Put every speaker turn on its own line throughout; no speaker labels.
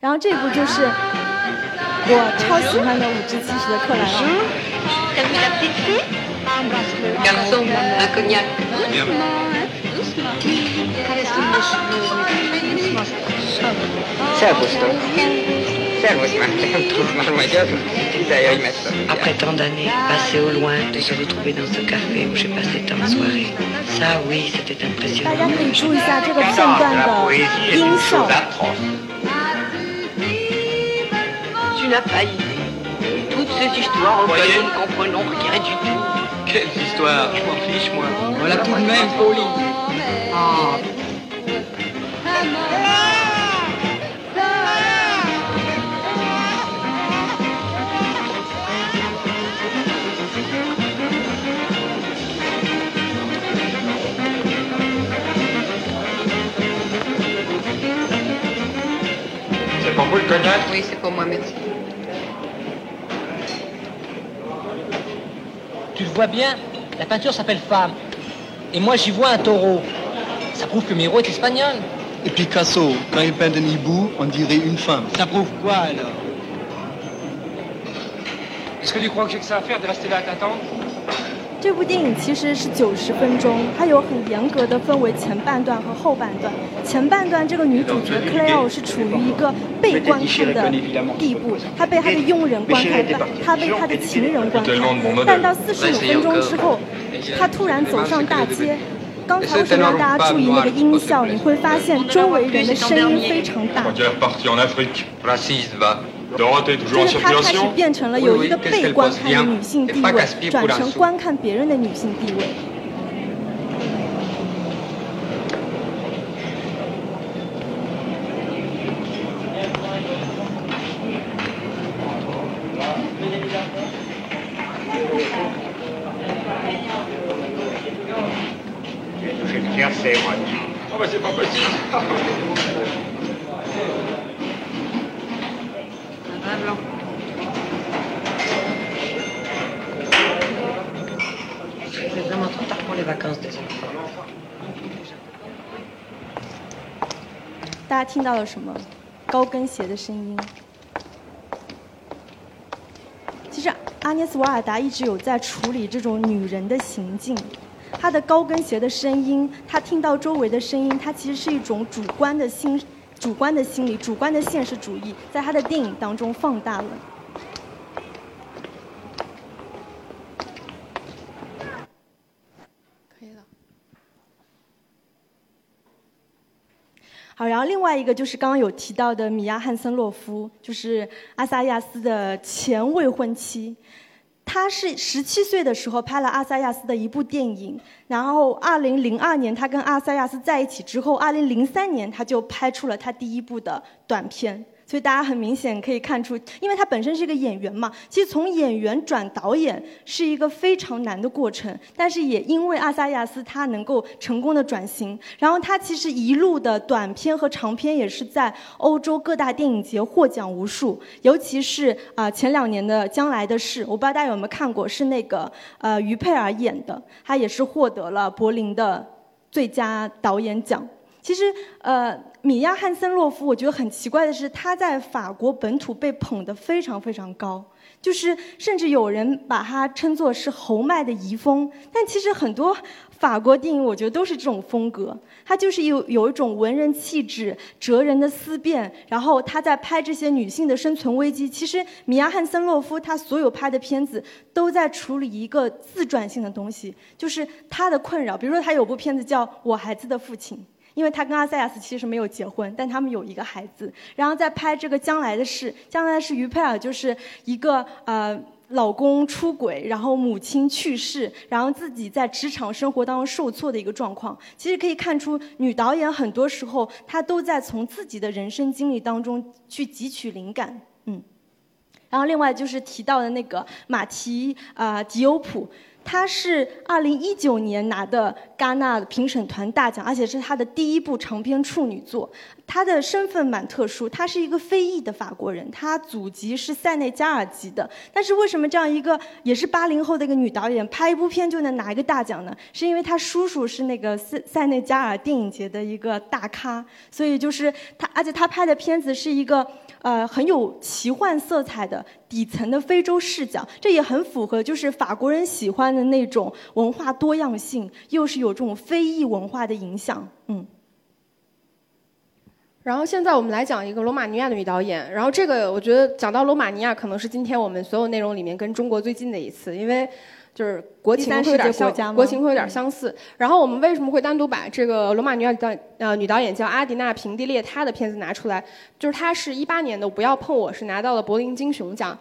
然后这部就是我超喜欢的《五至七十的克莱尔》。
Garçon, un cognac.
Szervusztok! Szervusz már, nem tudsz már magyar? De jöjj messze.
Après tant d'années, passées au loin, de se retrouver dans ce café où j'ai passé tant de soirées. Ça, oui, c'était
大家
impressionnant. l'usine a failli. Toutes ces histoires nous ne comprenons rien du tout.
Quelles histoires Je m'en fiche, moi.
Voilà tout de même,
Pauline.
C'est pour vous le cognac
Oui, c'est pour moi, merci.
Vois bien, la peinture s'appelle Femme. Et moi j'y vois un taureau. Ça prouve que Miro est espagnol.
Et Picasso, quand il peint un hibou, on dirait une femme.
Ça prouve quoi alors?
Est-ce que tu crois que j'ai que ça à faire de rester là à t'attendre?
这部电影其实是九十分钟，它有很严格的分为前半段和后半段。前半段这个女主角 Claire 是处于一个被观看的地步，她被她的佣人观看，她被她的情人观看。但到四十五分钟之后，她突然走上大街。刚才为什么让大家注意那个音效？你会发现周围人的声音非常大。就是他开始变成了有一个被观看的女性地位，转成观看别人的女性地位。听到了什么？高跟鞋的声音。其实阿涅斯·瓦尔达一直有在处理这种女人的行径，她的高跟鞋的声音，她听到周围的声音，她其实是一种主观的心、主观的心理、主观的现实主义，在她的电影当中放大了。好，然后另外一个就是刚刚有提到的米娅·汉森洛夫，就是阿萨亚斯的前未婚妻。她是十七岁的时候拍了阿萨亚斯的一部电影，然后二零零二年她跟阿萨亚斯在一起之后，二零零三年她就拍出了她第一部的短片。所以大家很明显可以看出，因为他本身是一个演员嘛，其实从演员转导演是一个非常难的过程。但是也因为阿萨亚斯他能够成功的转型，然后他其实一路的短片和长片也是在欧洲各大电影节获奖无数，尤其是啊、前两年的《将来的事》，我不知道大家有没有看过，是那个呃于佩尔演的，他也是获得了柏林的最佳导演奖。其实，呃，米娅·汉森洛夫，我觉得很奇怪的是，她在法国本土被捧得非常非常高，就是甚至有人把她称作是侯麦的遗风。但其实很多法国电影，我觉得都是这种风格，它就是有有一种文人气质、哲人的思辨，然后他在拍这些女性的生存危机。其实米娅·汉森洛夫她所有拍的片子都在处理一个自传性的东西，就是她的困扰。比如说，她有部片子叫《我孩子的父亲》。因为他跟阿塞亚斯其实没有结婚，但他们有一个孩子，然后在拍这个将来的事。将来的事，于佩尔就是一个呃老公出轨，然后母亲去世，然后自己在职场生活当中受挫的一个状况。其实可以看出，女导演很多时候她都在从自己的人生经历当中去汲取灵感，嗯。然后另外就是提到的那个马提啊、迪欧普。他是二零一九年拿的戛纳评审团大奖，而且是他的第一部长篇处女作。他的身份蛮特殊，他是一个非裔的法国人，他祖籍是塞内加尔籍的。但是为什么这样一个也是八零后的一个女导演拍一部片就能拿一个大奖呢？是因为她叔叔是那个塞塞内加尔电影节的一个大咖，所以就是他，而且他拍的片子是一个。呃，很有奇幻色彩的底层的非洲视角，这也很符合就是法国人喜欢的那种文化多样性，又是有这种非裔文化的影响，嗯。
然后现在我们来讲一个罗马尼亚的女导演，然后这个我觉得讲到罗马尼亚可能是今天我们所有内容里面跟中国最近的一次，因为。就是国情会有点相，国情会有点相似。然后我们为什么会单独把这个罗马尼亚导呃女导演叫阿迪娜平蒂列她的片子拿出来？就是她是一八年的《不要碰我》，是拿到了柏林金熊奖。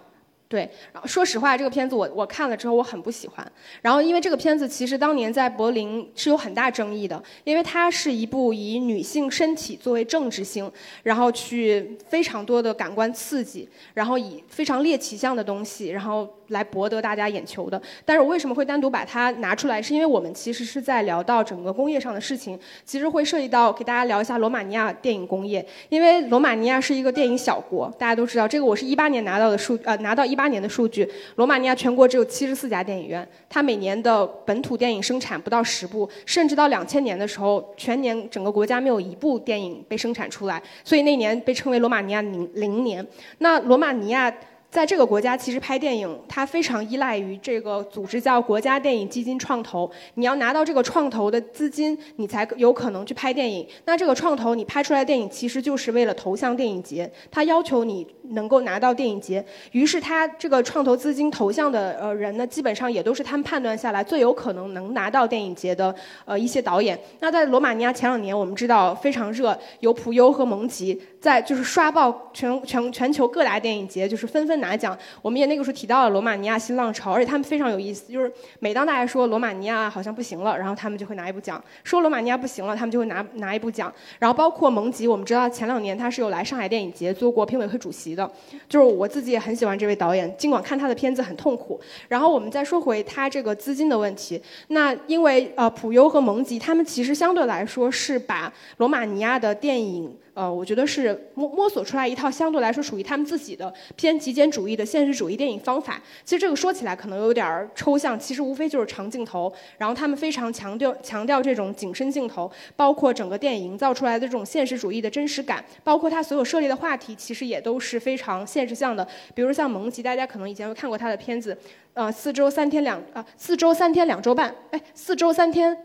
对，然后说实话，这个片子我我看了之后我很不喜欢。然后因为这个片子其实当年在柏林是有很大争议的，因为它是一部以女性身体作为政治性，然后去非常多的感官刺激，然后以非常猎奇向的东西，然后来博得大家眼球的。但是我为什么会单独把它拿出来？是因为我们其实是在聊到整个工业上的事情，其实会涉及到给大家聊一下罗马尼亚电影工业，因为罗马尼亚是一个电影小国，大家都知道这个。我是一八年拿到的数，呃，拿到一。八年的数据，罗马尼亚全国只有七十四家电影院，它每年的本土电影生产不到十部，甚至到两千年的时候，全年整个国家没有一部电影被生产出来，所以那年被称为罗马尼亚零零年。那罗马尼亚。在这个国家，其实拍电影它非常依赖于这个组织叫国家电影基金创投。你要拿到这个创投的资金，你才有可能去拍电影。那这个创投你拍出来的电影，其实就是为了投向电影节，他要求你能够拿到电影节。于是他这个创投资金投向的呃人呢，基本上也都是他们判断下来最有可能能拿到电影节的呃一些导演。那在罗马尼亚前两年，我们知道非常热，有普优和蒙吉在就是刷爆全全全球各大电影节，就是纷纷。拿奖，我们也那个时候提到了罗马尼亚新浪潮，而且他们非常有意思，就是每当大家说罗马尼亚好像不行了，然后他们就会拿一部奖；说罗马尼亚不行了，他们就会拿拿一部奖。然后包括蒙吉，我们知道前两年他是有来上海电影节做过评委会主席的，就是我自己也很喜欢这位导演，尽管看他的片子很痛苦。然后我们再说回他这个资金的问题，那因为呃普优和蒙吉他们其实相对来说是把罗马尼亚的电影。呃，我觉得是摸摸索出来一套相对来说属于他们自己的偏极简主义的现实主义电影方法。其实这个说起来可能有点儿抽象，其实无非就是长镜头，然后他们非常强调强调这种景深镜头，包括整个电影营造出来的这种现实主义的真实感，包括他所有涉猎的话题其实也都是非常现实向的。比如像蒙吉，大家可能以前会看过他的片子，呃，四周三天两啊，四周三天两周半，哎，四周三天，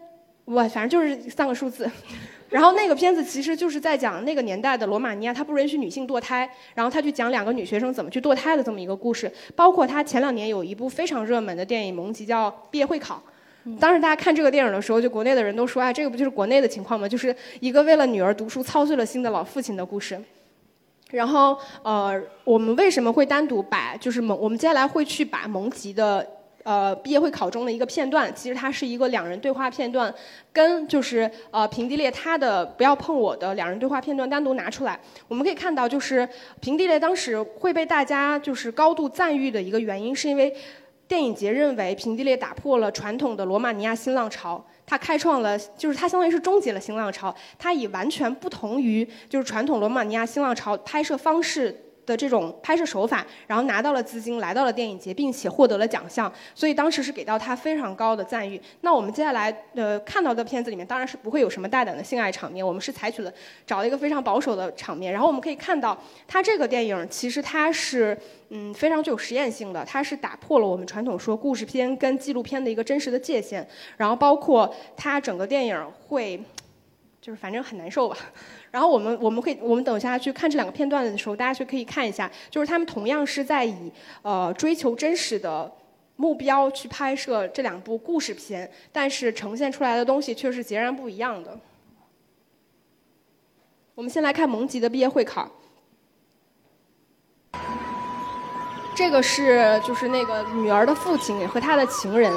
我反正就是三个数字。然后那个片子其实就是在讲那个年代的罗马尼亚，他不允许女性堕胎，然后他去讲两个女学生怎么去堕胎的这么一个故事。包括他前两年有一部非常热门的电影《蒙吉》，叫《毕业会考》。当时大家看这个电影的时候，就国内的人都说：“哎，这个不就是国内的情况吗？就是一个为了女儿读书操碎了心的老父亲的故事。”然后，呃，我们为什么会单独把就是蒙？我们接下来会去把蒙吉的。呃，毕业会考中的一个片段，其实它是一个两人对话片段，跟就是呃平地列他的不要碰我的两人对话片段单独拿出来，我们可以看到，就是平地列当时会被大家就是高度赞誉的一个原因，是因为电影节认为平地列打破了传统的罗马尼亚新浪潮，他开创了就是他相当于是终结了新浪潮，他以完全不同于就是传统罗马尼亚新浪潮拍摄方式。的这种拍摄手法，然后拿到了资金，来到了电影节，并且获得了奖项，所以当时是给到他非常高的赞誉。那我们接下来呃看到的片子里面，当然是不会有什么大胆的性爱场面，我们是采取了找了一个非常保守的场面。然后我们可以看到，他这个电影其实它是嗯非常具有实验性的，它是打破了我们传统说故事片跟纪录片的一个真实的界限。然后包括它整个电影会，就是反正很难受吧。然后我们我们可以我们等一下去看这两个片段的时候，大家就可以看一下，就是他们同样是在以呃追求真实的目标去拍摄这两部故事片，但是呈现出来的东西却是截然不一样的。我们先来看蒙吉的毕业会考，这个是就是那个女儿的父亲和他的情人，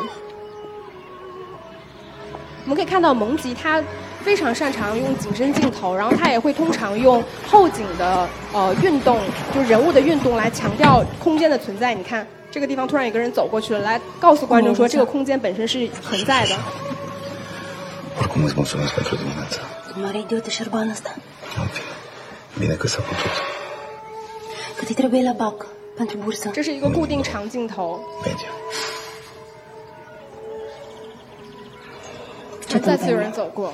我们可以看到蒙吉他。非常擅长用景深镜头，然后他也会通常用后景的呃运动，就是人物的运动来强调空间的存在。你看。这个地方突然有个人走过去了，来告诉观众说这个空间本身是存在的。这是一个固定长镜头。再次有人走过，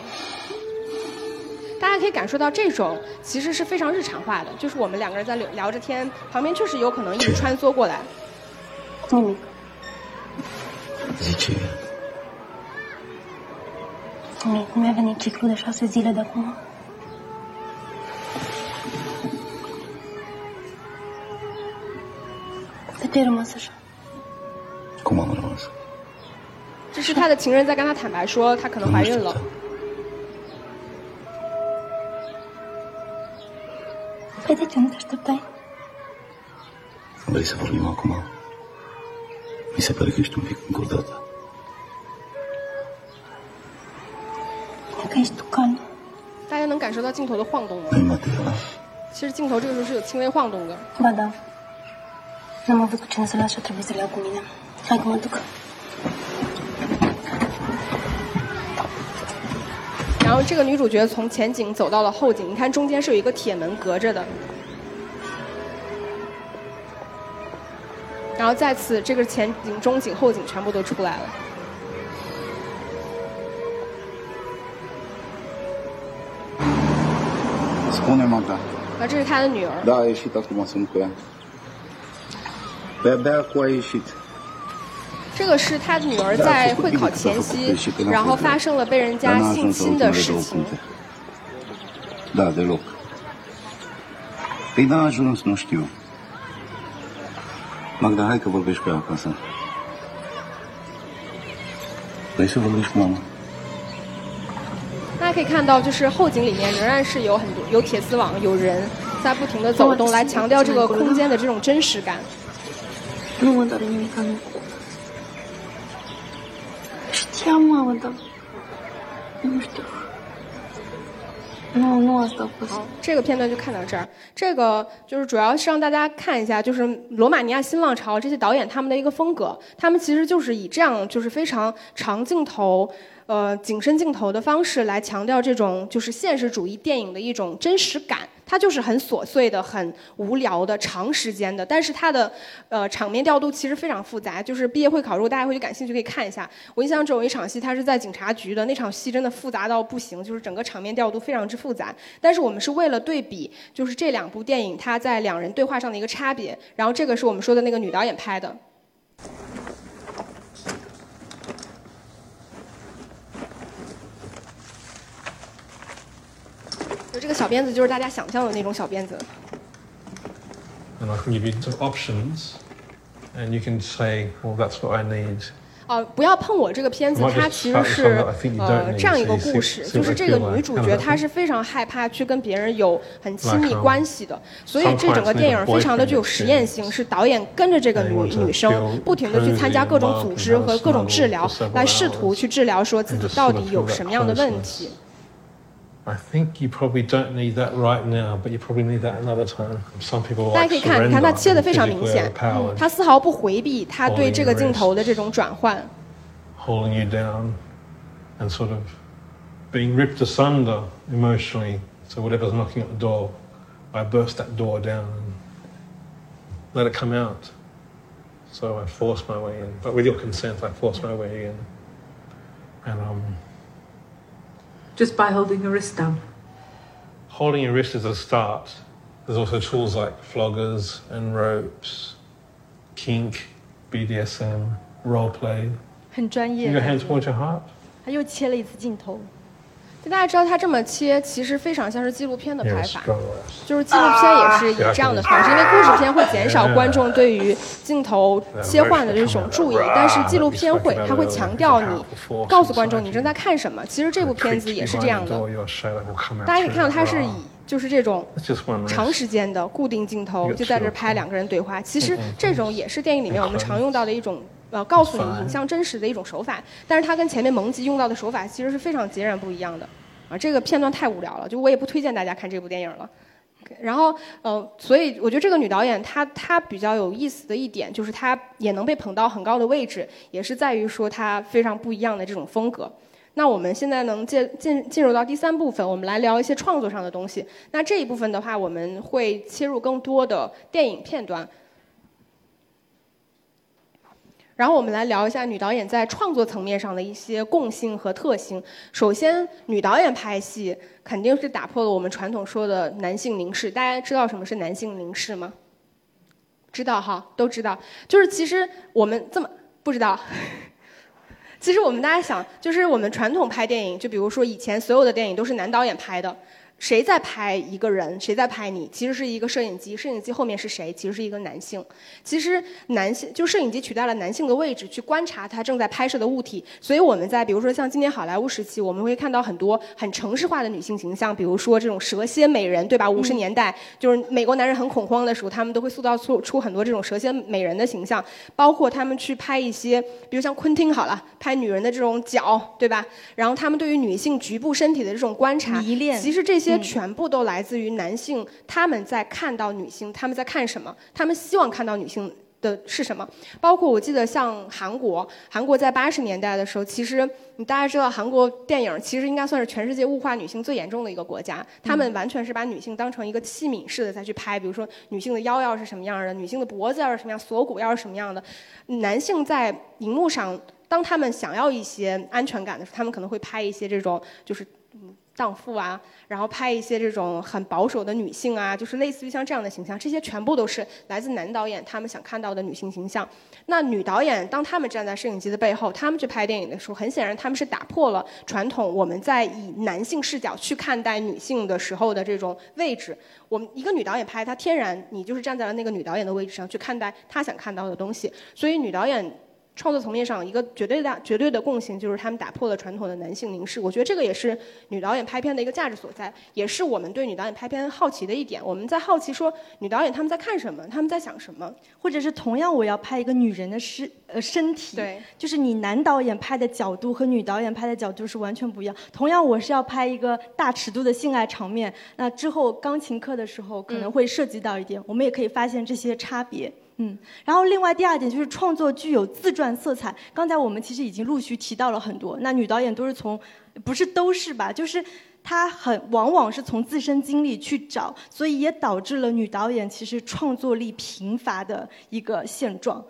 大家可以感受到这种其实是非常日常化的，就是我们两个人在聊聊着天，旁边确实有可能一直穿梭过来。嗯。这是他的情人在跟他坦白说，他可能怀孕了。大家能感受到镜头的晃动吗？其实镜头这个时候是有轻微晃动的。然后这个女主角从前景走到了后景，你看中间是有一个铁门隔着的。然后再次，这个前景、中景、后景全部都出来了。啊，这是他的女儿。这个是他女儿在会考前夕，然后发生了被人家性侵的事情。大家可以看到，就是后景里面仍然是有很多有铁丝网，有人在不停的走动，来强调这个空间的这种真实感。好，这个片段就看到这儿。这个就是主要是让大家看一下，就是罗马尼亚新浪潮这些导演他们的一个风格。他们其实就是以这样就是非常长镜头。呃，景深镜头的方式来强调这种就是现实主义电影的一种真实感，它就是很琐碎的、很无聊的、长时间的，但是它的呃场面调度其实非常复杂。就是毕业会考，如果大家会去感兴趣，可以看一下。我印象中有一场戏，它是在警察局的那场戏，真的复杂到不行，就是整个场面调度非常之复杂。但是我们是为了对比，就是这两部电影它在两人对话上的一个差别。然后这个是我们说的那个女导演拍的。就这个小鞭子，就是大家想象的那种小鞭子。
And I can give you some options, and you can say, "Well, that's what I need."
哦，不要碰我这个片子，它其实是呃这样一个故事，就是这个女主角她是非常害怕去跟别人有很亲密关系的，所以这整个电影非常的具有实验性，是导演跟着这个女女生不停的去参加各种组织和各种治疗，来试图去治疗说自己到底有什么样的问题。
I think you probably don't need that right now, but you probably need that another time. Some people
大家可以看，你看它切的非常明显，他丝毫不回避他对这个镜头的这种转换。
Holding you down and sort of being ripped asunder emotionally. So whatever's knocking at the door, I burst that door down and let it come out. So I force my way in, but with your consent, I force my way in, and um.
Just by holding your wrist down?
Holding your wrist is a start. There's also tools like floggers and ropes, kink, BDSM, role play.
很专业。
Your hands towards your heart.
他又切了一次镜头。
就大家知道，它这么切，其实非常像是纪录片的拍法，就是纪录片也是以这样的方式，因为故事片会减少观众对于镜头切换的这种注意，但是纪录片会，它会强调你，告诉观众你正在看什么。其实这部片子也是这样的，大家可以看到，它是以就是这种长时间的固定镜头，就在这拍两个人对话。其实这种也是电影里面我们常用到的一种。呃，告诉你影像真实的一种手法，但是它跟前面蒙吉用到的手法其实是非常截然不一样的，啊，这个片段太无聊了，就我也不推荐大家看这部电影了。然后，呃，所以我觉得这个女导演她她比较有意思的一点，就是她也能被捧到很高的位置，也是在于说她非常不一样的这种风格。那我们现在能进进进入到第三部分，我们来聊一些创作上的东西。那这一部分的话，我们会切入更多的电影片段。然后我们来聊一下女导演在创作层面上的一些共性和特性。首先，女导演拍戏肯定是打破了我们传统说的男性凝视。大家知道什么是男性凝视吗？知道哈，都知道。就是其实我们这么不知道。其实我们大家想，就是我们传统拍电影，就比如说以前所有的电影都是男导演拍的。谁在拍一个人？谁在拍你？其实是一个摄影机，摄影机后面是谁？其实是一个男性。其实男性就摄影机取代了男性的位置，去观察他正在拍摄的物体。所以我们在比如说像今年好莱坞时期，我们会看到很多很城市化的女性形象，比如说这种蛇蝎美人，对吧？五十年代就是美国男人很恐慌的时候，他们都会塑造出出很多这种蛇蝎美人的形象。包括他们去拍一些，比如像昆汀好了，拍女人的这种脚，对吧？然后他们对于女性局部身体的这种观察，
迷恋，
其实这些。全部都来自于男性，他们在看到女性，他们在看什么？他们希望看到女性的是什么？包括我记得像韩国，韩国在八十年代的时候，其实你大家知道，韩国电影其实应该算是全世界物化女性最严重的一个国家。他们完全是把女性当成一个器皿似的再去拍，比如说女性的腰要是什么样的，女性的脖子要是什么样，锁骨要是什么样的。男性在荧幕上，当他们想要一些安全感的时候，他们可能会拍一些这种就是。荡妇啊，然后拍一些这种很保守的女性啊，就是类似于像这样的形象，这些全部都是来自男导演他们想看到的女性形象。那女导演当他们站在摄影机的背后，他们去拍电影的时候，很显然他们是打破了传统我们在以男性视角去看待女性的时候的这种位置。我们一个女导演拍，她天然你就是站在了那个女导演的位置上去看待她想看到的东西，所以女导演。创作层面上，一个绝对的、绝对的共性就是他们打破了传统的男性凝视。我觉得这个也是女导演拍片的一个价值所在，也是我们对女导演拍片好奇的一点。我们在好奇说，女导演他们在看什么，他们在想什么，
或者是同样我要拍一个女人的身呃身体，
对，
就是你男导演拍的角度和女导演拍的角度是完全不一样。同样我是要拍一个大尺度的性爱场面，那之后钢琴课的时候可能会涉及到一点，我们也可以发现这些差别。嗯，然后另外第二点就是创作具有自传色彩。刚才我们其实已经陆续提到了很多，那女导演都是从，不是都是吧？就是她很往往是从自身经历去找，所以也导致了女导演其实创作力贫乏的一个现状。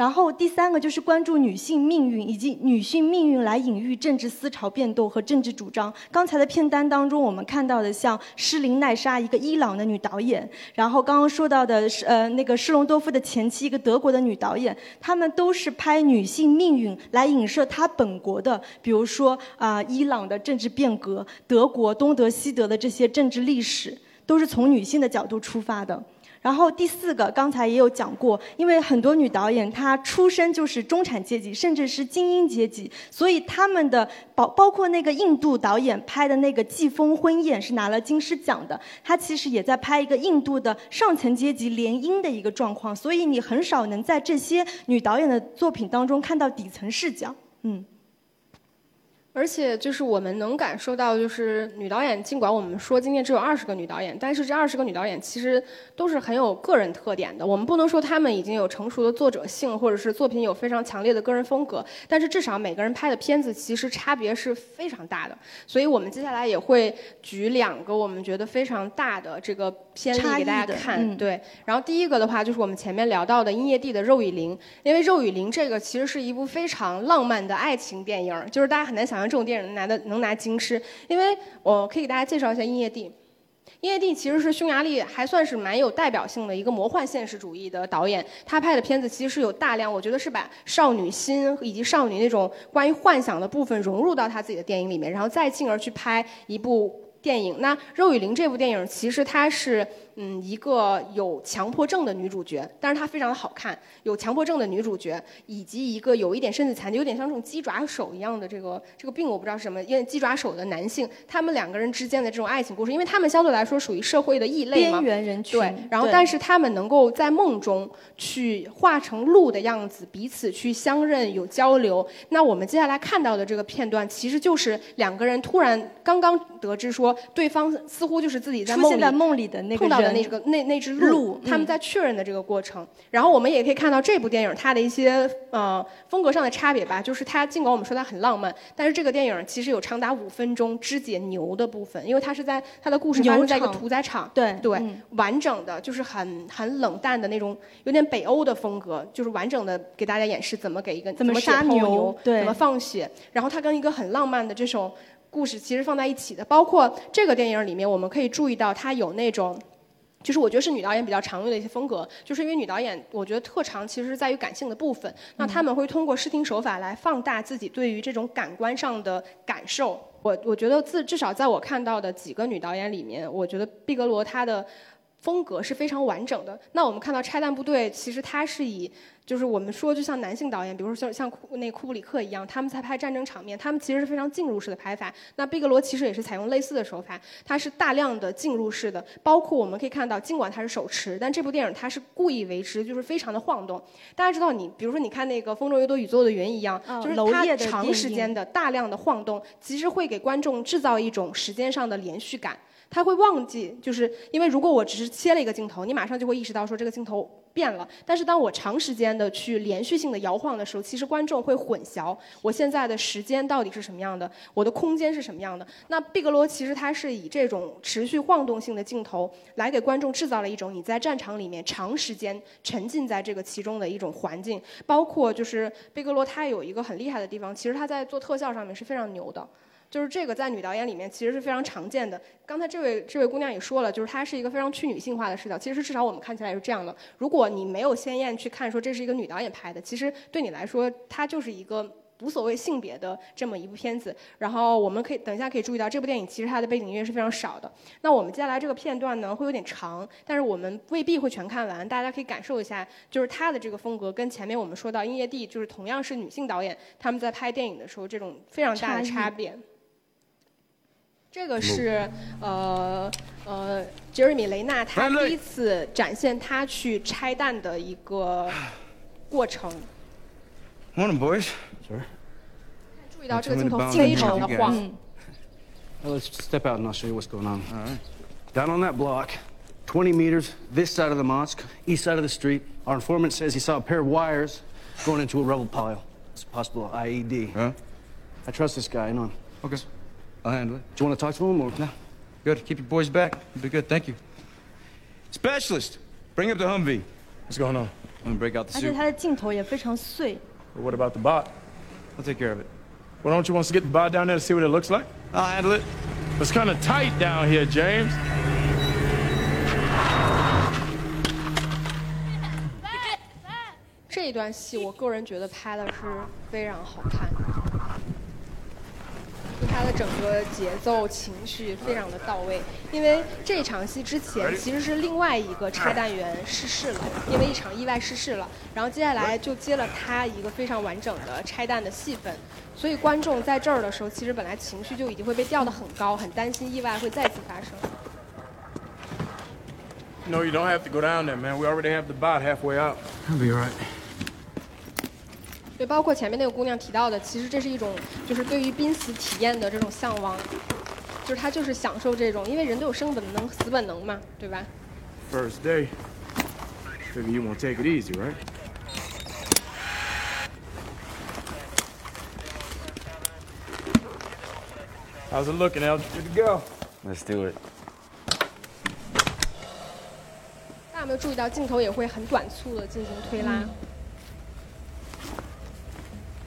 然后第三个就是关注女性命运，以及女性命运来隐喻政治思潮变动和政治主张。刚才的片单当中，我们看到的像施林奈莎，一个伊朗的女导演；然后刚刚说到的是呃那个施隆多夫的前妻，一个德国的女导演，她们都是拍女性命运来影射她本国的，比如说啊伊朗的政治变革，德国东德西德的这些政治历史，都是从女性的角度出发的。然后第四个，刚才也有讲过，因为很多女导演她出身就是中产阶级，甚至是精英阶级，所以他们的包包括那个印度导演拍的那个《季风婚宴》是拿了金狮奖的，他其实也在拍一个印度的上层阶级联姻的一个状况，所以你很少能在这些女导演的作品当中看到底层视角，嗯。
而且就是我们能感受到，就是女导演，尽管我们说今天只有二十个女导演，但是这二十个女导演其实都是很有个人特点的。我们不能说她们已经有成熟的作者性，或者是作品有非常强烈的个人风格，但是至少每个人拍的片子其实差别是非常大的。所以我们接下来也会举两个我们觉得非常大的这个片例给大家看。对，然后第一个的话就是我们前面聊到的《音乐地的肉与灵》，因为《肉与灵》这个其实是一部非常浪漫的爱情电影，就是大家很难想象。这种电影能拿的能拿金狮，因为我可以给大家介绍一下《音乐地》。《音乐地》其实是匈牙利还算是蛮有代表性的一个魔幻现实主义的导演，他拍的片子其实是有大量，我觉得是把少女心以及少女那种关于幻想的部分融入到他自己的电影里面，然后再进而去拍一部电影。那《肉与灵》这部电影其实它是嗯，一个有强迫症的女主角，但是她非常的好看，有强迫症的女主角，以及一个有一点身子残疾，有点像这种鸡爪手一样的这个这个病，我不知道是什么，因为鸡爪手的男性，他们两个人之间的这种爱情故事，因为他们相对来说属于社会的异类
嘛，边缘人群，
对，然后但是他们能够在梦中去化成鹿的样子，彼此去相认有交流。那我们接下来看到的这个片段，其实就是两个人突然刚刚得知说对方似乎就是自己在梦
里梦里的那个
碰到的那个那那只鹿，他们在确认的这个过程。然后我们也可以看到这部电影它的一些呃风格上的差别吧，就是它尽管我们说它很浪漫，但是这个电影其实有长达五分钟肢解牛的部分，因为它是在它的故事发生在一个屠宰场，
对
对，完整的就是很很冷淡的那种，有点北欧的风格，就是完整的给大家演示怎么给一个
怎么杀
牛，
对，
怎么放血，然后它跟一个很浪漫的这首。故事其实放在一起的，包括这个电影里面，我们可以注意到它有那种，就是我觉得是女导演比较常用的一些风格，就是因为女导演我觉得特长其实是在于感性的部分，那他们会通过视听手法来放大自己对于这种感官上的感受。我我觉得自至少在我看到的几个女导演里面，我觉得毕格罗她的。风格是非常完整的。那我们看到《拆弹部队》，其实它是以，就是我们说，就像男性导演，比如说像像库那库布里克一样，他们在拍战争场面，他们其实是非常进入式的拍法。那毕格罗其实也是采用类似的手法，它是大量的进入式的。包括我们可以看到，尽管它是手持，但这部电影它是故意为之，就是非常的晃动。大家知道，你比如说你看那个《风中有朵雨做的云》一样，就是它长时间的大量的晃动，其实会给观众制造一种时间上的连续感。他会忘记，就是因为如果我只是切了一个镜头，你马上就会意识到说这个镜头变了。但是当我长时间的去连续性的摇晃的时候，其实观众会混淆我现在的时间到底是什么样的，我的空间是什么样的。那毕格罗其实他是以这种持续晃动性的镜头来给观众制造了一种你在战场里面长时间沉浸在这个其中的一种环境。包括就是毕格罗他有一个很厉害的地方，其实他在做特效上面是非常牛的。就是这个在女导演里面其实是非常常见的。刚才这位这位姑娘也说了，就是她是一个非常去女性化的视角。其实至少我们看起来是这样的。如果你没有鲜艳去看说这是一个女导演拍的，其实对你来说它就是一个无所谓性别的这么一部片子。然后我们可以等一下可以注意到这部电影其实它的背景音乐是非常少的。那我们接下来这个片段呢会有点长，但是我们未必会全看完。大家可以感受一下，就是它的这个风格跟前面我们说到《音乐地》就是同样是女性导演他们在拍电影的时候这种非常大的差别。这个是呃呃，杰瑞米雷纳他第一次展现他去拆弹的一个过程。
Morning, boys.
Sir.
注意到这个镜头非常的晃。
Well, let's step out and I'll show you what's going on. All right. Down on that block, 20 meters, this side of the mosque, east side of the street. Our informant says he saw a pair of wires going into a rubble pile. It's a possible IED.
Huh?
I trust this guy. I know him.
Okay. I'll handle it.
Do you want to talk to him or
no? Good. Keep your boys back. You'll be good. Thank you. Specialist, bring up the Humvee.
What's going on?
I'm gonna break out the suit.
而且它的镜头也非常碎。
Well, what about the bot?
I'll take care of it.
Well, don't you want us to get the bot down there to see what it looks like?
I'll handle it.
It's kind of tight down here, James.
这一段戏，我个人觉得拍的是非常好看。 它的整个节奏、情绪非常的到位。因为这场戏之前其实是另外一个拆弹员逝世了，因为一场意外逝世了。然后接下来就接了他一个非常完整的拆弹的戏份，所以观众在这儿的时候，其实本来情绪就已经会被调得很高，很担心意外会再次发生。
No, you don't have to go down there, man. We already have the bot halfway out.
I'll be right.
对，包括前面那个姑娘提到的，其实这是一种，就是对于濒死体验的这种向往，就是她就是享受这种，因为人都有生本能、死本能嘛，对吧
？First day, figure you won't take it easy, right? How's it looking, El? Good to go.
Let's do it.
大家有没有注意到镜头也会很短促的进行推拉？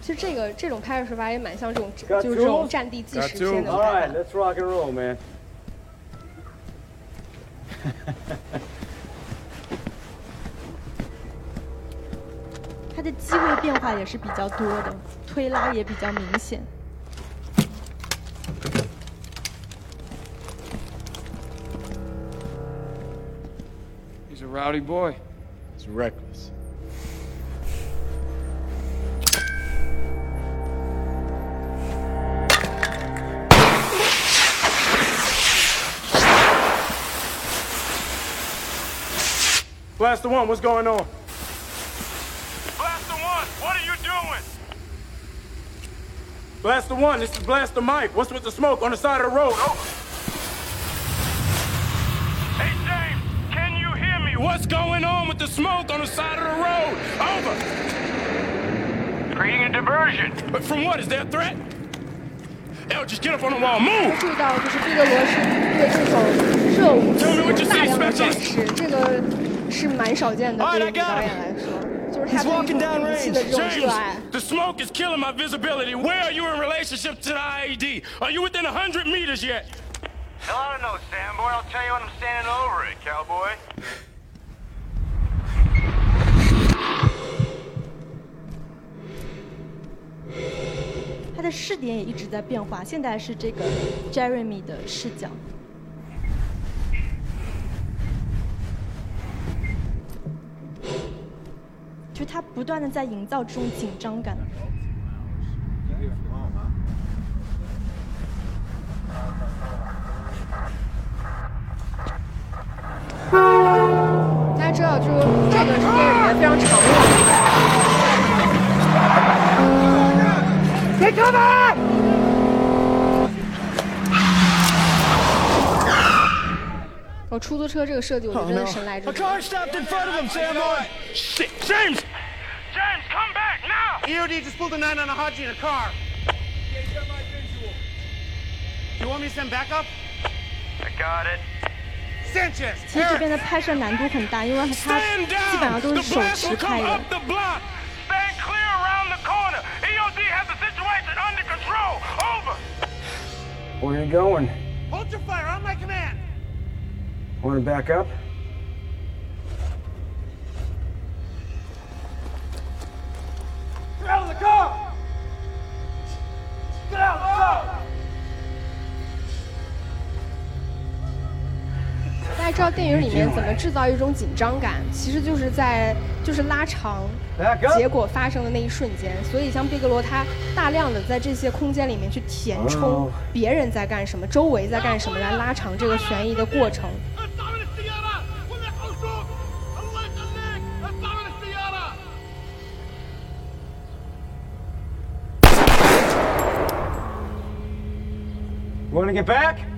其实这个这种拍摄手法也蛮像这种，就是这种战地纪实片的拍法。
Let's rock and roll, man.
它的机位变化也是比较多的，推拉也比较明显。
He's a rowdy boy.
It's reckless.
Blaster One, what's going on?
Blaster One, what are you doing?
Blaster One, this is Blaster Mike. What's with the smoke on the side of the road? Over.
Hey, James, can you hear me?
What's going on with the smoke on the side of the road? Over.
Creating a diversion.
But from what? Is there a threat? Hell, just get up on the wall, move!
注意到，就是毕德罗是对这种热武器有大量的展示，这个 是蛮少见的，对于导演来说，就是他对于这种武器的这种热爱。
The smoke is killing my visibility. Where are you in relationship to the IED? Are you within 100 meters yet?
Hell, I don't know, Sam boy. I'll tell you when I'm standing over it, cowboy.
他的视点也一直在变化，现在是这个 Jeremy 的视角。就他不断的在营造这种紧张感。
大家知道，就这个是电影里面非常常用的。
Get cover!
哦，出租车这个设计，我觉得真的神来之
A
笔。
car stopped in front of him, Sam boy. Shit, James!
James, come back now!
EOD just pulled a 9 on a Haji in a car. You want me to send backup?
I got it.
Sanchez!
其实这边的拍摄难度很大，因为他基本上都是手持拍的。
Stand clear around the corner. EOD has the situation under control. Over.
Where are you going?
Hold your fire on my command!
Want to back up?
Get out of the car! Get out of the car!
大家知道电影里面怎么制造一种紧张感，其实就是在就是拉长结果发生的那一瞬间。所以像毕格罗他大量的在这些空间里面去填充别人在干什么，周围在干什么，来拉长这个悬疑的过程。
Want to get back?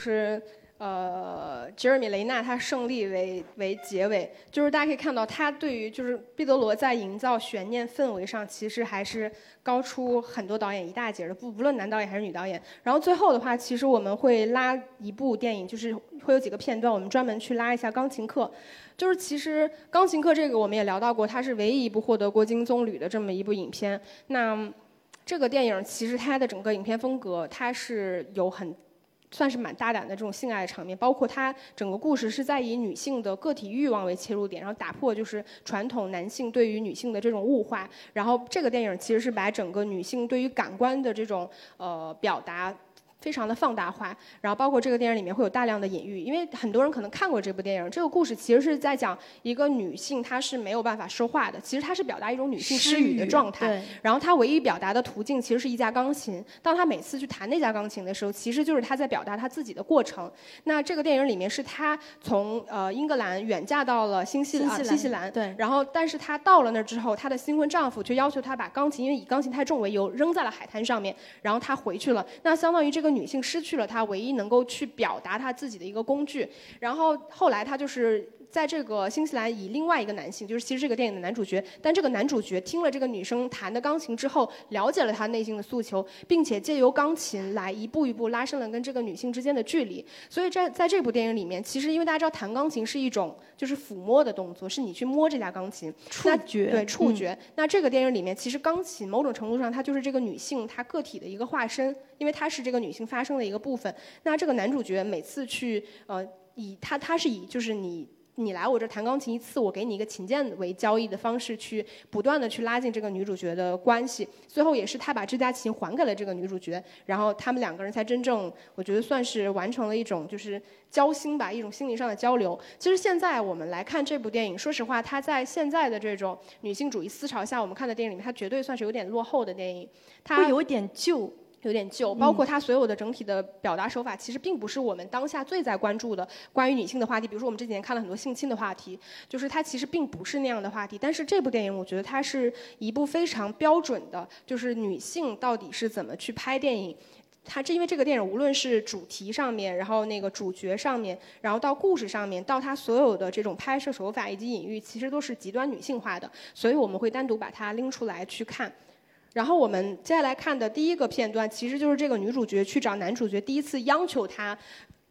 就是呃杰瑞米雷纳他胜利为为结尾，就是大家可以看到他对于就是毕德罗在营造悬念氛围上，其实还是高出很多导演一大截的，不不论男导演还是女导演。然后最后的话，其实我们会拉一部电影，就是会有几个片段，我们专门去拉一下《钢琴课》。就是其实《钢琴课》这个我们也聊到过，它是唯一一部获得过金棕榈的这么一部影片。那这个电影其实它的整个影片风格，它是有很算是蛮大胆的这种性爱的场面，包括它整个故事是在以女性的个体欲望为切入点，然后打破就是传统男性对于女性的这种物化。然后这个电影其实是把整个女性对于感官的这种呃表达。非常的放大化，然后包括这个电影里面会有大量的隐喻，因为很多人可能看过这部电影。这个故事其实是在讲一个女性，她是没有办法说话的，其实她是表达一种女性失语的状态。
对
然后她唯一表达的途径其实是一架钢琴。当她每次去弹那架钢琴的时候，其实就是她在表达她自己的过程。那这个电影里面是她从呃英格兰远嫁到了新西兰，
新西兰
新西兰。
对
然后，但是她到了那儿之后，她的新婚丈夫却要求她把钢琴，因为以钢琴太重为由扔在了海滩上面，然后她回去了。那相当于这个女性失去了她唯一能够去表达她自己的一个工具。然后后来她就是在这个新西兰以另外一个男性，就是其实这个电影的男主角，但这个男主角听了这个女生弹的钢琴之后，了解了她内心的诉求，并且借由钢琴来一步一步拉伸了跟这个女性之间的距离。所以在在这部电影里面，其实因为大家知道弹钢琴是一种就是抚摸的动作，是你去摸这架钢琴，
触觉
对触觉。那这个电影里面，其实钢琴某种程度上它就是这个女性她个体的一个化身，因为它是这个女性发生的一个部分。那这个男主角每次去呃。以他他是以就是你你来我这弹钢琴一次，我给你一个琴键为交易的方式去不断的去拉近这个女主角的关系，最后也是他把这架琴还给了这个女主角，然后他们两个人才真正我觉得算是完成了一种就是交心吧，一种心灵上的交流。其实现在我们来看这部电影，说实话，它在现在的这种女性主义思潮下，我们看的电影里面，它绝对算是有点落后的电影，它
有点旧。
有点旧，包括它所有的整体的表达手法，其实并不是我们当下最在关注的关于女性的话题。比如说，我们这几年看了很多性侵的话题，就是它其实并不是那样的话题。但是这部电影，我觉得它是一部非常标准的，就是女性到底是怎么去拍电影。它这因为这个电影无论是主题上面，然后那个主角上面，然后到故事上面，到它所有的这种拍摄手法以及隐喻，其实都是极端女性化的。所以我们会单独把它拎出来去看。然后我们接下来看的第一个片段，其实就是这个女主角去找男主角，第一次央求他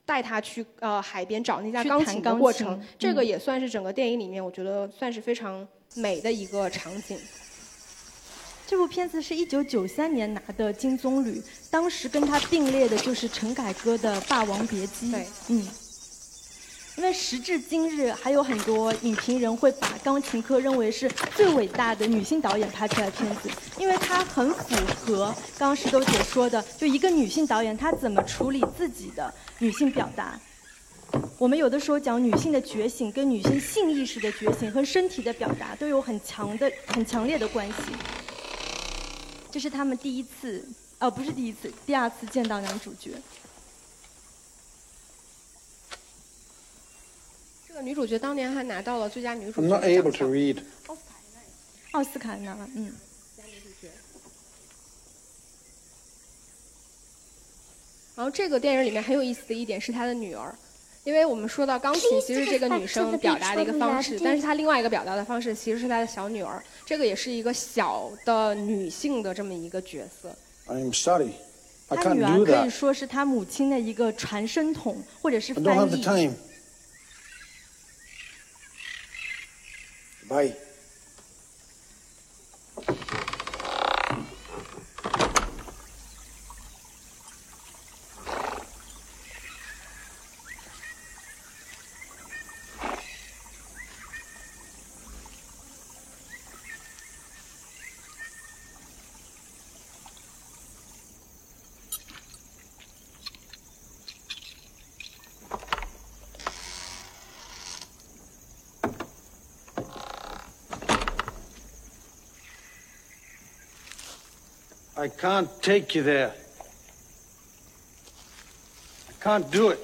带他去呃海边找那架钢琴的过程。这个也算是整个电影里面我觉得算是非常美的一个场景。
这部片子是一九九三年拿的金棕榈，当时跟他并列的就是陈凯歌的《霸王别姬》。
对，
嗯。因为时至今日，还有很多影评人会把《钢琴课》认为是最伟大的女性导演拍出来的片子，因为它很符合刚刚石头姐说的，就一个女性导演她怎么处理自己的女性表达。我们有的时候讲女性的觉醒，跟女性性意识的觉醒和身体的表达都有很强的、很强烈的关系。这是他们第一次，哦，不是第一次，第二次见到男主角。
女主角当年还拿到了最佳女主
角奖。I'm not able to read.
奥斯卡拿了，嗯。
然后这个电影里面很有意思的一点是她的女儿，因为我们说到钢琴，其实这个女生表达的一个方式，但是她另外一个表达的方式其实是她的小女儿，这个也是一个小的女性的这么一个角色。
I'm sorry, I can't do that.
她女儿可以说是她母亲的一个传声筒，或者是翻译。
I don't have the time. Bye. I can't take you there. I can't do it.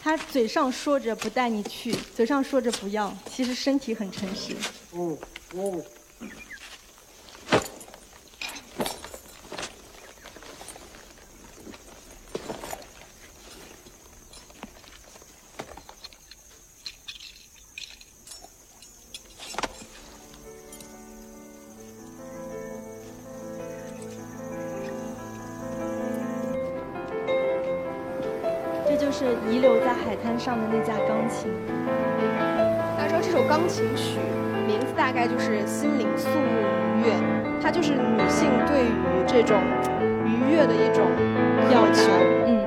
他嘴上说着不带你去，嘴上说着不要，其实身体很诚实。
嗯嗯。
首钢琴曲名字大概就是《心灵肃穆愉悦》，它就是女性对于这种愉悦的一种要求。嗯。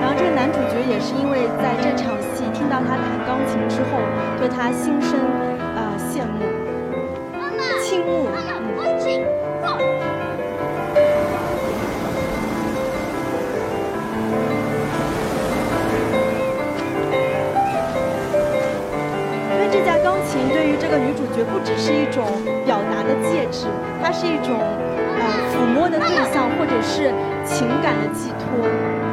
然后这个男主角也是因为在这场戏听到他弹钢琴之后，对他心生。绝不只是一种表达的介质，它是一种呃抚摸的对象，或者是情感的寄托。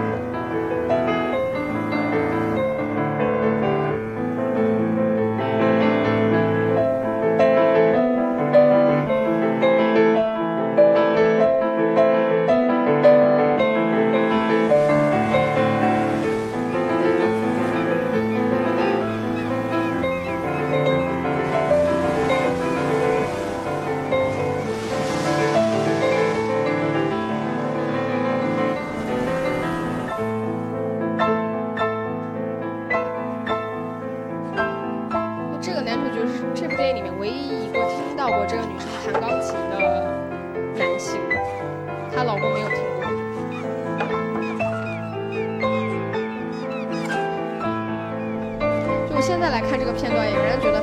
再来看这个片段，也仍然觉得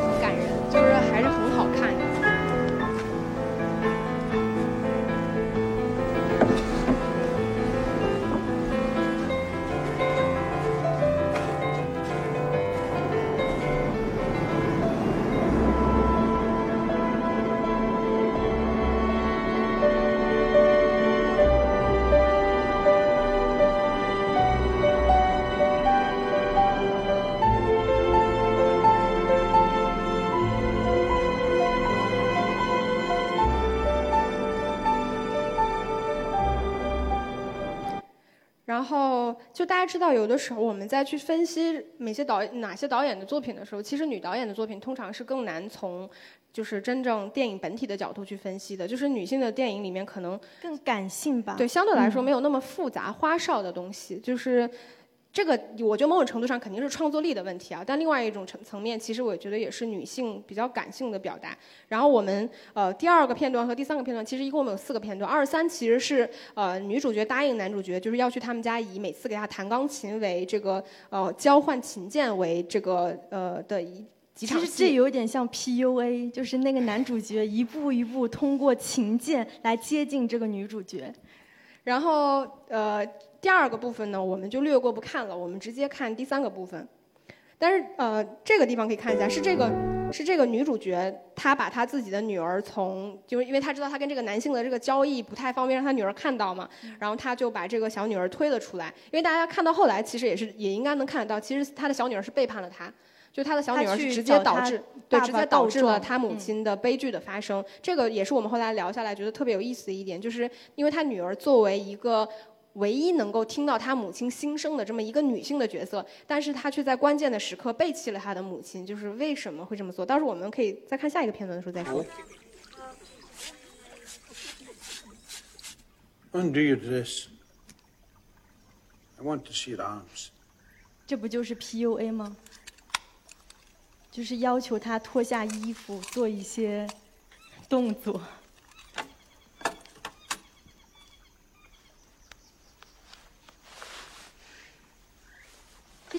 就大家知道，有的时候我们在去分析哪些导哪些导演的作品的时候，其实女导演的作品通常是更难从，就是真正电影本体的角度去分析的。就是女性的电影里面可能
更感性吧，
对，相对来说没有那么复杂花哨的东西，就是。这个我觉得某种程度上肯定是创作力的问题啊，但另外一种层层面，其实我觉得也是女性比较感性的表达。然后我们呃第二个片段和第三个片段，其实一共我们有四个片段。二三其实是呃女主角答应男主角，就是要去他们家，以每次给他弹钢琴为这个呃交换琴键为这个呃的一。
其实这有点像 PUA，就是那个男主角一步一步通过琴键来接近这个女主角。
然后呃。第二个部分呢，我们就略过不看了，我们直接看第三个部分。但是呃，这个地方可以看一下，是这个是这个女主角，她把她自己的女儿从，就是因为她知道她跟这个男性的这个交易不太方便让她女儿看到嘛，然后她就把这个小女儿推了出来。因为大家看到后来，其实也是也应该能看得到，其实她的小女儿是背叛了她，就她的小女儿是直接导致对直接导致了她母亲的悲剧的发生。这个也是我们后来聊下来觉得特别有意思的一点，就是因为她女儿作为一个。唯一能够听到他母亲心声的这么一个女性的角色，但是她却在关键的时刻背弃了她的母亲，就是为什么会这么做？到时候我们可以再看下一个片段的时候再说。
Undo your dress. I want to see your arms.
这不就是 PUA 吗？就是要求他脱下衣服做一些动作。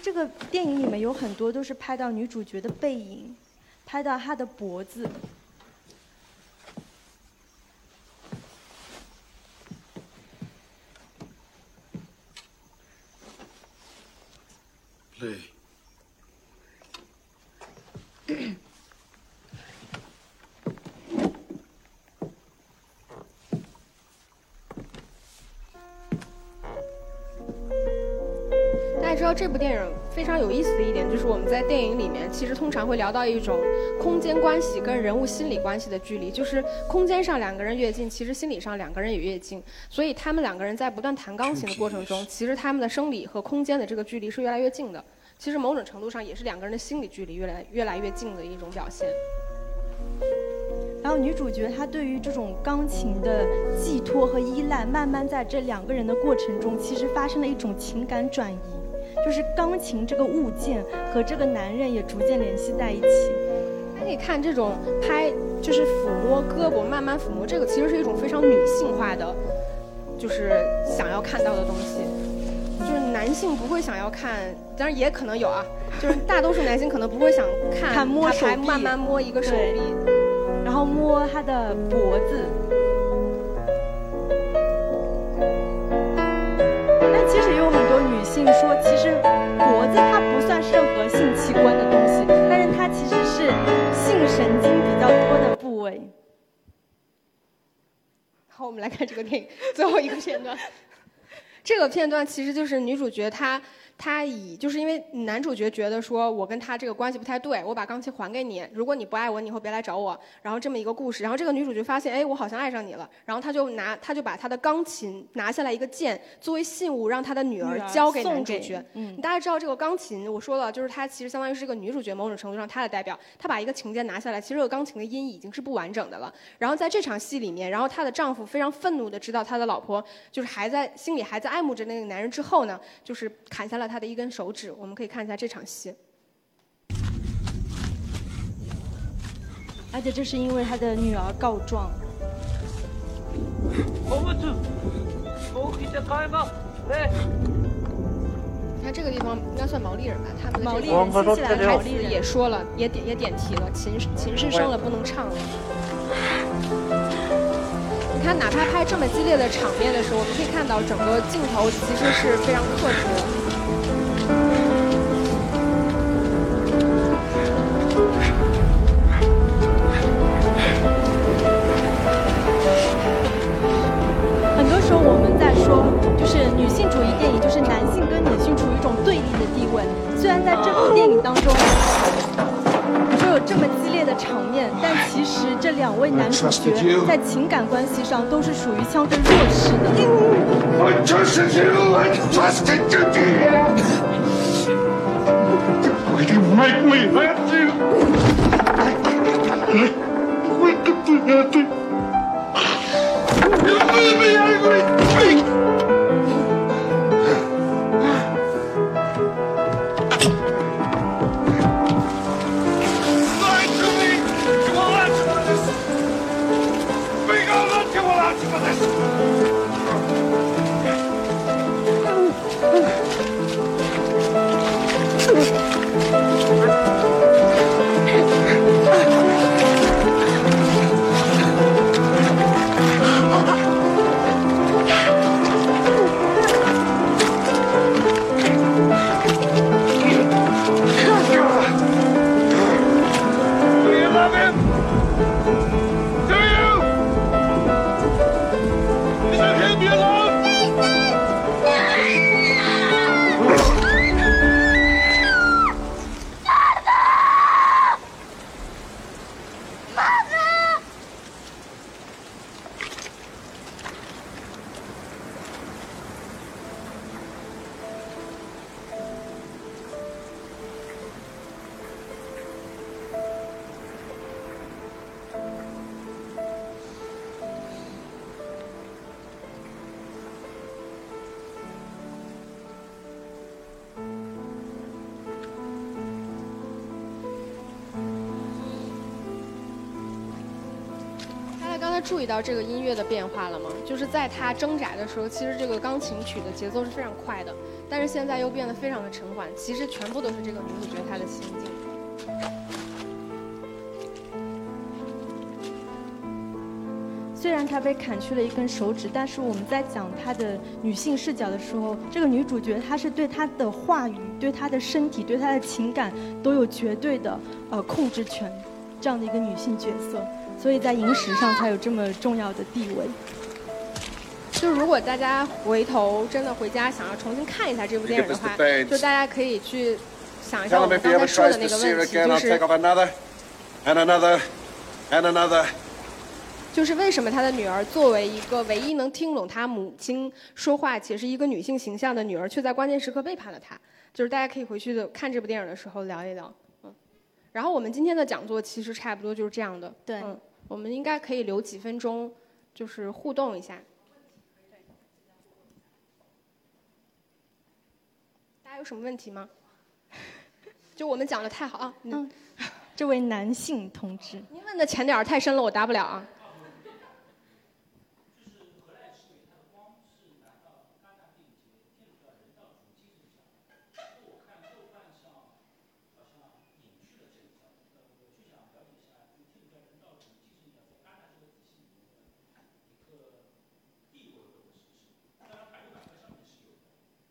这个电影里面有很多都是拍到女主角的背影，拍到她的脖子。
Play。
知道这部电影非常有意思的一点，就是我们在电影里面其实通常会聊到一种空间关系跟人物心理关系的距离，就是空间上两个人越近，其实心理上两个人也越近。所以他们两个人在不断弹钢琴的过程中，其实他们的生理和空间的这个距离是越来越近的。其实某种程度上也是两个人的心理距离越来越来越近的一种表现。
然后女主角她对于这种钢琴的寄托和依赖，慢慢在这两个人的过程中，其实发生了一种情感转移。就是钢琴这个物件和这个男人也逐渐联系在一起。
大家可以看这种拍，就是抚摸胳膊，慢慢抚摸，这个其实是一种非常女性化的，就是想要看到的东西。就是男性不会想要看，当然也可能有啊，就是大多数男性可能不会想看
摸手臂，
慢慢摸一个手臂，
然后摸他的脖子。性说，其实脖子它不算是任何性器官的东西，但是它其实是性神经比较多的部位。
好，我们来看这个电影最后一个片段。这个片段其实就是女主角她。他以就是因为男主角觉得说我跟他这个关系不太对，我把钢琴还给你，如果你不爱我，你以后别来找我。然后这么一个故事，然后这个女主角发现，哎，我好像爱上你了。然后他就拿，他就把他的钢琴拿下来一个键作为信物，让他的女儿交给男主角。嗯，大家知道这个钢琴，我说了，就是它其实相当于是个女主角某种程度上她的代表。她把一个琴键拿下来，其实这个钢琴的音已经是不完整的了。然后在这场戏里面，然后她的丈夫非常愤怒的知道他的老婆就是还在心里还在爱慕着那个男人之后呢，就是砍下了。他的一根手指，我们可以看一下这场戏。
而且这是因为他的女儿告状。
你看这个地方应该算毛利人吧？他们的这个新西兰台词也说了，也点也点题了，琴琴是生了不能唱了。你看，哪怕拍这么激烈的场面的时候，我们可以看到整个镜头其实是非常克制的。
女性主义电影就是男性跟女性处于一种对立的地位。虽然在这部电影当中，说有这么激烈的场面，但其实这两位男主角在情感关系上都是属于相对弱势的。
Wake up. You made me!
在他挣扎的时候，其实这个钢琴曲的节奏是非常快的，但是现在又变得非常的沉缓。其实全部都是这个女主角她的心境。
虽然她被砍去了一根手指，但是我们在讲她的女性视角的时候，这个女主角她是对她的话语、对她的身体、对她的情感都有绝对的呃控制权，这样的一个女性角色，所以在影史上才有这么重要的地位。
就如果大家回头真的回家想要重新看一下这部电影的话，就大家可以去想一下我们刚才说的那个问题，就是
another, and another, and another.
就是为什么他的女儿作为一个唯一能听懂他母亲说话且是一个女性形象的女儿，却在关键时刻背叛了他。就是大家可以回去的看这部电影的时候聊一聊。嗯，然后我们今天的讲座其实差不多就是这样的。
对
嗯，我们应该可以留几分钟，就是互动一下。大家有什么问题吗？就我们讲的太好啊！嗯，
这位男性同志，
您问的浅点儿太深了，我答不了啊。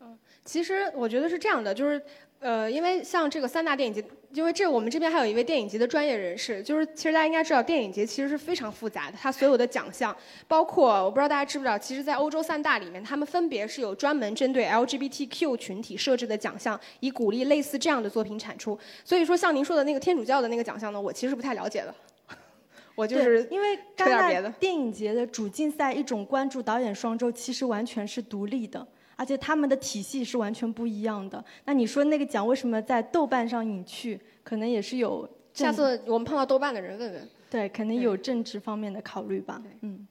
嗯，其实我觉得是这样的，就是呃，因为像这个三大电影节，因为这我们这边还有一位电影节的专业人士，就是其实大家应该知道，电影节其实是非常复杂的，它所有的奖项，包括我不知道大家知不知道，其实，在欧洲三大里面，他们分别是有专门针对 LGBTQ 群体设置的奖项，以鼓励类似这样的作品产出。所以说，像您说的那个天主教的那个奖项呢，我其实不太了解的。我就是
因为戛
吹点别的
纳电影节的主竞赛一种关注导演双周，其实完全是独立的，而且他们的体系是完全不一样的。那你说那个奖为什么在豆瓣上隐去？可能也是有
下次我们碰到豆瓣的人问问。
对，肯定有政治方面的考虑吧。嗯，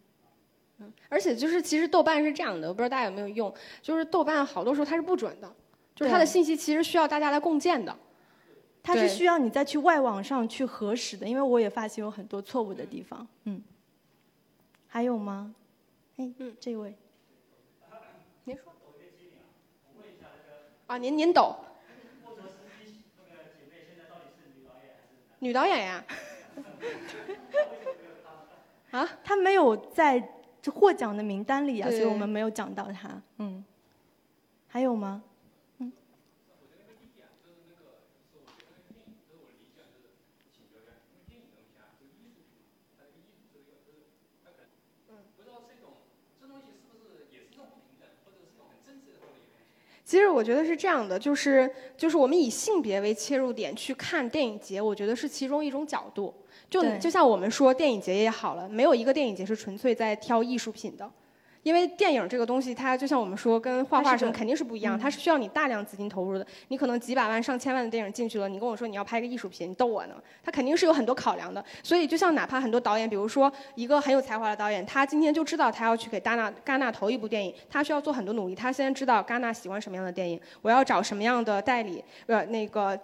而且就是，其实豆瓣是这样的，我不知道大家有没有用，就是豆瓣好多时候它是不准的，就是它的信息其实需要大家来共建的。
它是需要你再去外网上去核实的，因为我也发现有很多错误的地方。嗯，还有吗？哎，嗯，这位，
您说。啊，您您懂。女导演呀。
啊，她没有在获奖的名单里啊，所以我们没有讲到她。嗯，还有吗？
其实我觉得是这样的，就是就是我们以性别为切入点去看电影节，我觉得是其中一种角度。就就像我们说电影节也好了，没有一个电影节是纯粹在挑艺术品的。因为电影这个东西，它就像我们说，跟画画什么肯定是不一样，它是需要你大量资金投入的。你可能几百万、上千万的电影进去了，你跟我说你要拍个艺术品，你逗我呢？它肯定是有很多考量的。所以，就像哪怕很多导演，比如说一个很有才华的导演，他今天就知道他要去给戛纳戛纳投一部电影，他需要做很多努力。他先知道戛纳喜欢什么样的电影，我要找什么样的代理，呃，那个。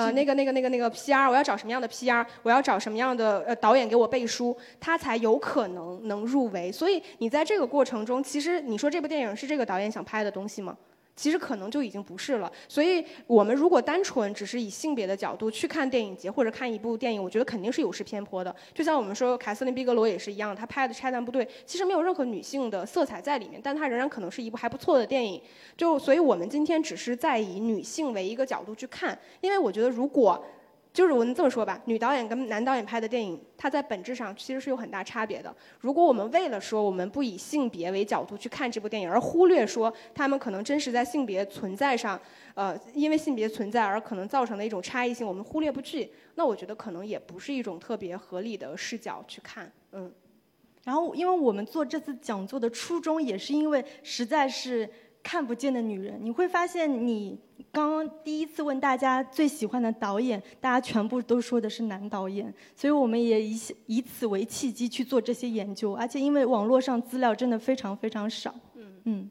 呃，那个、那个、那个、那个 PR，我要找什么样的 PR？我要找什么样的呃导演给我背书，他才有可能能入围。所以你在这个过程中，其实你说这部电影是这个导演想拍的东西吗？其实可能就已经不是了，所以我们如果单纯只是以性别的角度去看电影节或者看一部电影，我觉得肯定是有失偏颇的。就像我们说凯瑟琳·毕格罗也是一样，她拍的《拆弹部队》其实没有任何女性的色彩在里面，但它仍然可能是一部还不错的电影。就所以我们今天只是在以女性为一个角度去看，因为我觉得如果。就是我们这么说吧，女导演跟男导演拍的电影，它在本质上其实是有很大差别的。如果我们为了说我们不以性别为角度去看这部电影，而忽略说他们可能真实在性别存在上，呃，因为性别存在而可能造成的一种差异性，我们忽略不计，那我觉得可能也不是一种特别合理的视角去看，嗯。
然后，因为我们做这次讲座的初衷，也是因为实在是。看不见的女人，你会发现，你刚刚第一次问大家最喜欢的导演，大家全部都说的是男导演，所以我们也以以此为契机去做这些研究，而且因为网络上资料真的非常非常少，嗯嗯。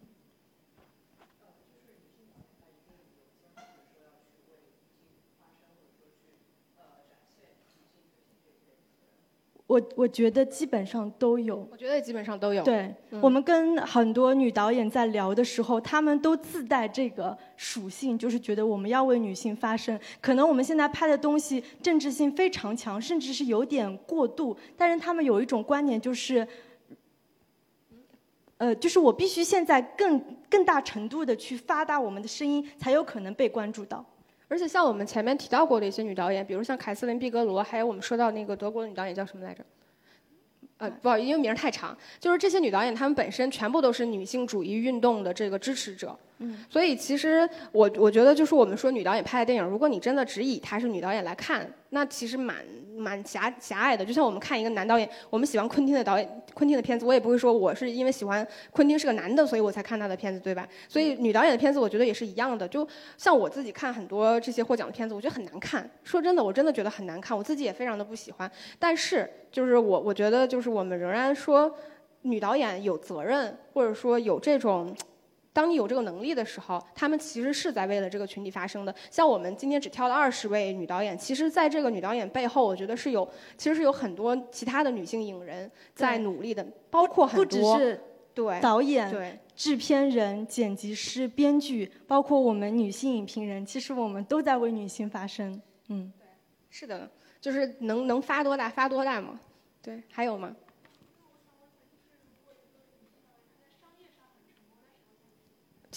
我我觉得基本上都有。
我觉得基本上都有。
对，我们跟很多女导演在聊的时候，她们都自带这个属性，就是觉得我们要为女性发声。可能我们现在拍的东西政治性非常强，甚至是有点过度，但是他们有一种观念，就是，呃，就是我必须现在更更大程度的去发大我们的声音，才有可能被关注到。
而且像我们前面提到过的一些女导演，比如像凯瑟琳·毕格罗，还有我们说到那个德国的女导演叫什么来着？呃，不好意思，因为名儿太长。就是这些女导演，她们本身全部都是女性主义运动的这个支持者。嗯。所以其实我我觉得，就是我们说女导演拍的电影，如果你真的只以她是女导演来看，那其实蛮。蛮狭狭隘的，就像我们看一个男导演，我们喜欢昆汀的导演，昆汀的片子，我也不会说我是因为喜欢昆汀是个男的，所以我才看他的片子，对吧？所以女导演的片子，我觉得也是一样的。就像我自己看很多这些获奖的片子，我觉得很难看。说真的，我真的觉得很难看，我自己也非常的不喜欢。但是，就是我我觉得，就是我们仍然说，女导演有责任，或者说有这种。当你有这个能力的时候，他们其实是在为了这个群体发声的。像我们今天只挑了二十位女导演，其实在这个女导演背后，我觉得是有，其实是有很多其他的女性影人在努力的，包括很
多，不只是
对
导演、
对
制片人、剪辑师、编剧，包括我们女性影评人，其实我们都在为女性发声。嗯，
对，是的，就是能能发多大发多大嘛。对，还有吗？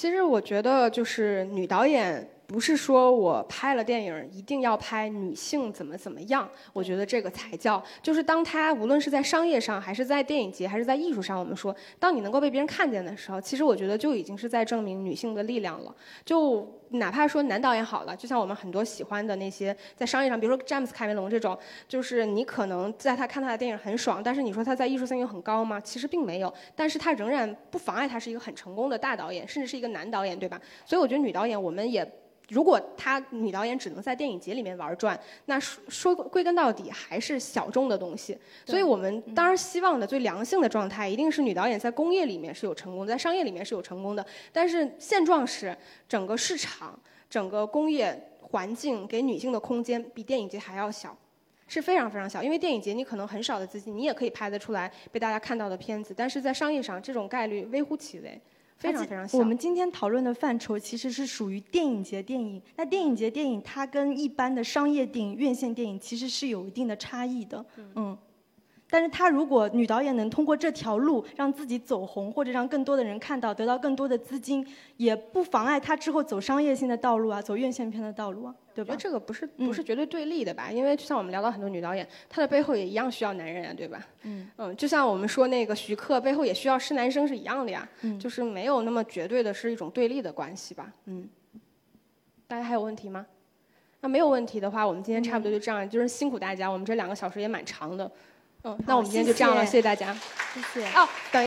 其实我觉得，就是女导演不是说我拍了电影一定要拍女性怎么怎么样，我觉得这个才叫，就是当她无论是在商业上，还是在电影节，还是在艺术上，我们说，当你能够被别人看见的时候，其实我觉得就已经是在证明女性的力量了，就。哪怕说男导演好了，就像我们很多喜欢的那些，在商业上，比如说詹姆斯·卡梅隆这种，就是你可能在他看他的电影很爽，但是你说他在艺术性又很高吗？其实并没有，但是他仍然不妨碍他是一个很成功的大导演，甚至是一个男导演，对吧？所以我觉得女导演，我们也如果她女导演只能在电影节里面玩转，那说说归根到底还是小众的东西。所以我们当然希望的最良性的状态，一定是女导演在工业里面是有成功，在商业里面是有成功的。但是现状是。整个市场、整个工业环境、给女性的空间比电影节还要小，是非常非常小。因为电影节你可能很少的资金，你也可以拍得出来被大家看到的片子，但是在商业上这种概率微乎其微。非常非常小。
我们今天讨论的范畴其实是属于电影节电影。那电影节电影它跟一般的商业电影、院线电影其实是有一定的差异的。嗯。但是她如果女导演能通过这条路让自己走红，或者让更多的人看到，得到更多的资金，也不妨碍她之后走商业性的道路啊，走院线片的道路啊，对吧？
这个不是不是绝对对立的吧？因为就像我们聊到很多女导演，她的背后也一样需要男人啊，对吧？嗯嗯，就像我们说那个徐克背后也需要是男生是一样的呀，就是没有那么绝对的是一种对立的关系吧？嗯，大家还有问题吗？那没有问题的话，我们今天差不多就这样，就是辛苦大家，我们这两个小时也蛮长的。嗯，那我们今天就这样了，谢谢大家。
谢谢。
哦，等。